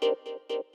Gracias.